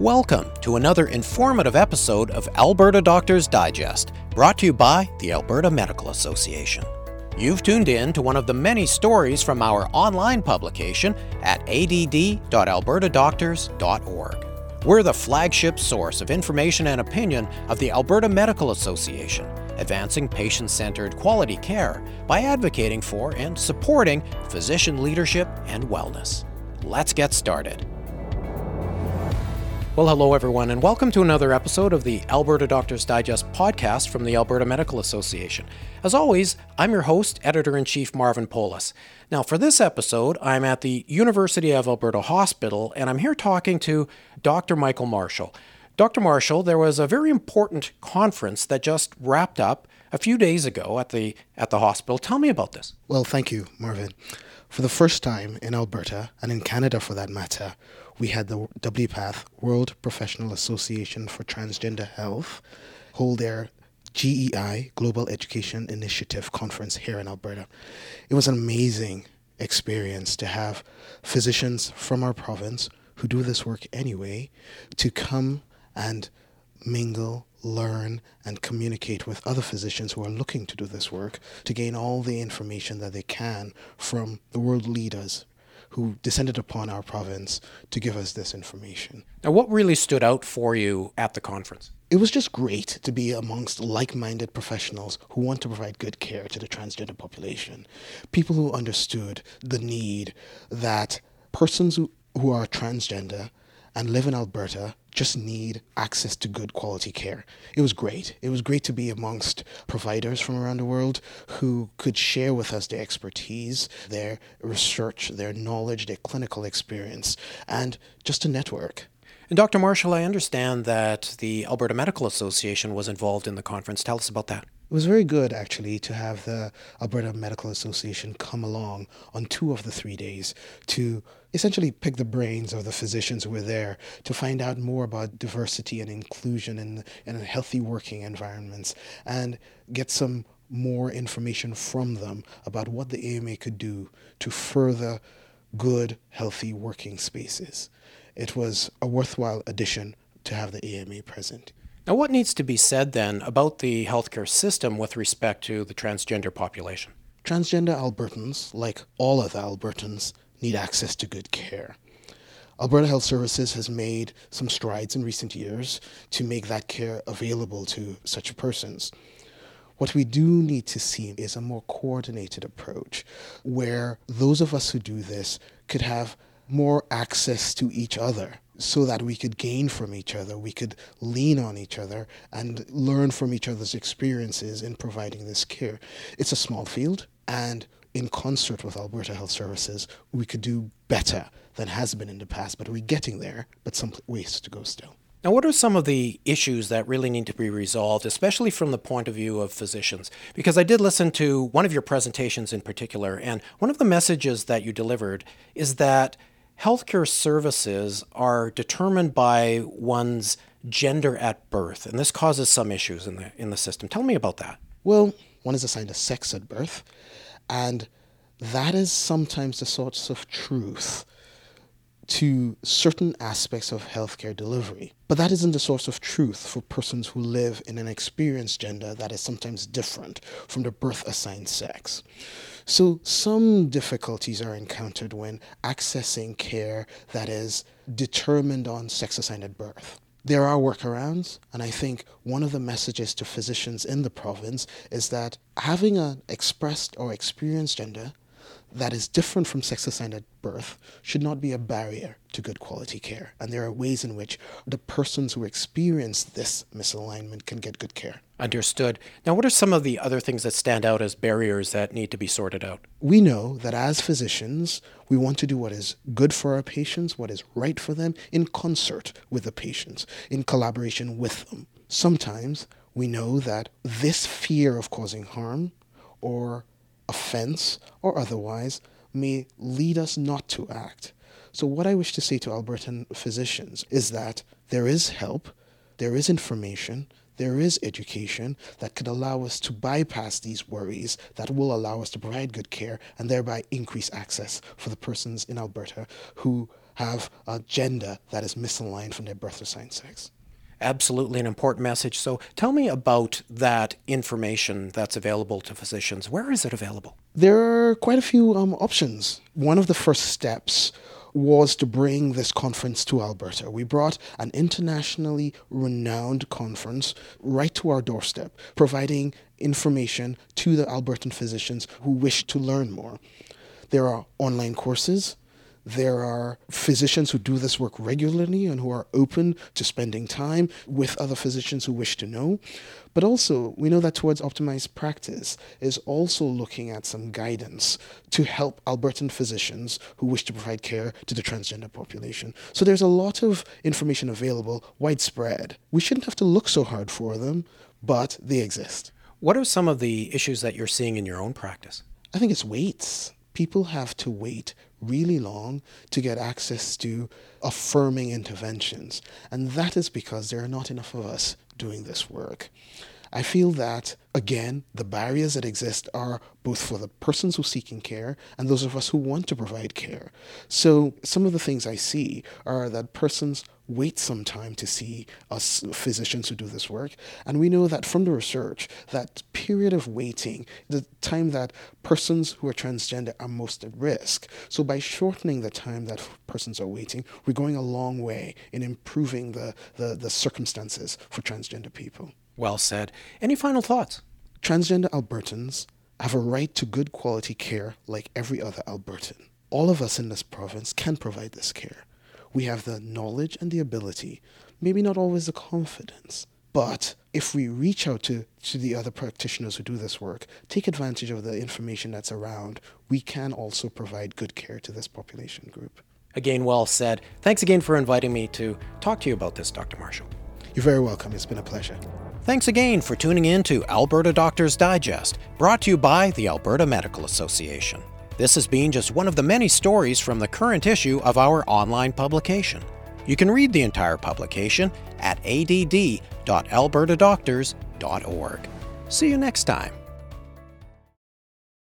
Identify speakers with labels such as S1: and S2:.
S1: Welcome to another informative episode of Alberta Doctors Digest, brought to you by the Alberta Medical Association. You've tuned in to one of the many stories from our online publication at add.albertadoctors.org. We're the flagship source of information and opinion of the Alberta Medical Association, advancing patient centered quality care by advocating for and supporting physician leadership and wellness. Let's get started. Well, hello, everyone, and welcome to another episode of the Alberta Doctors Digest podcast from the Alberta Medical Association. As always, I'm your host, Editor in Chief Marvin Polis. Now, for this episode, I'm at the University of Alberta Hospital, and I'm here talking to Dr. Michael Marshall. Dr. Marshall, there was a very important conference that just wrapped up a few days ago at the at the hospital. Tell me about this.
S2: Well, thank you, Marvin. For the first time in Alberta, and in Canada for that matter, we had the WPATH, World Professional Association for Transgender Health, hold their GEI, Global Education Initiative Conference here in Alberta. It was an amazing experience to have physicians from our province who do this work anyway to come and mingle, learn, and communicate with other physicians who are looking to do this work to gain all the information that they can from the world leaders who descended upon our province to give us this information.
S1: Now, what really stood out for you at the conference?
S2: It was just great to be amongst like minded professionals who want to provide good care to the transgender population. People who understood the need that persons who, who are transgender and live in Alberta just need access to good quality care. It was great. It was great to be amongst providers from around the world who could share with us their expertise, their research, their knowledge, their clinical experience, and just a network.
S1: And Dr. Marshall, I understand that the Alberta Medical Association was involved in the conference. Tell us about that.
S2: It was very good, actually, to have the Alberta Medical Association come along on two of the three days to essentially pick the brains of the physicians who were there to find out more about diversity and inclusion in, in healthy working environments and get some more information from them about what the AMA could do to further good, healthy working spaces. It was a worthwhile addition to have the AMA present.
S1: Now, what needs to be said then about the healthcare system with respect to the transgender population?
S2: Transgender Albertans, like all other Albertans, need access to good care. Alberta Health Services has made some strides in recent years to make that care available to such persons. What we do need to see is a more coordinated approach where those of us who do this could have more access to each other so that we could gain from each other, we could lean on each other and learn from each other's experiences in providing this care. It's a small field, and in concert with Alberta Health Services, we could do better than has been in the past, but we're getting there, but some ways to go still.
S1: Now, what are some of the issues that really need to be resolved, especially from the point of view of physicians? Because I did listen to one of your presentations in particular, and one of the messages that you delivered is that healthcare services are determined by one's gender at birth, and this causes some issues in the in the system. Tell me about that.
S2: Well, one is assigned a sex at birth, and that is sometimes the source of truth to certain aspects of healthcare delivery. But that isn't the source of truth for persons who live in an experienced gender that is sometimes different from the birth assigned sex. So, some difficulties are encountered when accessing care that is determined on sex assigned at birth. There are workarounds, and I think one of the messages to physicians in the province is that having an expressed or experienced gender that is different from sex assigned at birth should not be a barrier to good quality care. And there are ways in which the persons who experience this misalignment can get good care.
S1: Understood. Now, what are some of the other things that stand out as barriers that need to be sorted out?
S2: We know that as physicians, we want to do what is good for our patients, what is right for them, in concert with the patients, in collaboration with them. Sometimes we know that this fear of causing harm or offense or otherwise may lead us not to act. So, what I wish to say to Albertan physicians is that there is help, there is information, there is education that could allow us to bypass these worries that will allow us to provide good care and thereby increase access for the persons in Alberta who have a gender that is misaligned from their birth assigned sex
S1: absolutely an important message. So tell me about that information that's available to physicians. Where is it available?
S2: There are quite a few um, options. One of the first steps was to bring this conference to Alberta. We brought an internationally renowned conference right to our doorstep, providing information to the Albertan physicians who wish to learn more. There are online courses, there are physicians who do this work regularly and who are open to spending time with other physicians who wish to know. But also, we know that Towards Optimized Practice is also looking at some guidance to help Albertan physicians who wish to provide care to the transgender population. So there's a lot of information available, widespread. We shouldn't have to look so hard for them, but they exist.
S1: What are some of the issues that you're seeing in your own practice?
S2: I think it's waits. People have to wait really long to get access to affirming interventions. And that is because there are not enough of us doing this work. I feel that, again, the barriers that exist are both for the persons who are seeking care and those of us who want to provide care. So, some of the things I see are that persons wait some time to see us physicians who do this work. And we know that from the research, that period of waiting, the time that persons who are transgender are most at risk. So by shortening the time that persons are waiting, we're going a long way in improving the, the, the circumstances for transgender people.
S1: Well said. Any final thoughts?
S2: Transgender Albertans have a right to good quality care like every other Albertan. All of us in this province can provide this care. We have the knowledge and the ability, maybe not always the confidence, but if we reach out to, to the other practitioners who do this work, take advantage of the information that's around, we can also provide good care to this population group.
S1: Again, well said. Thanks again for inviting me to talk to you about this, Dr. Marshall.
S2: You're very welcome. It's been a pleasure.
S1: Thanks again for tuning in to Alberta Doctors Digest, brought to you by the Alberta Medical Association. This has been just one of the many stories from the current issue of our online publication. You can read the entire publication at add.albertadoctors.org. See you next time.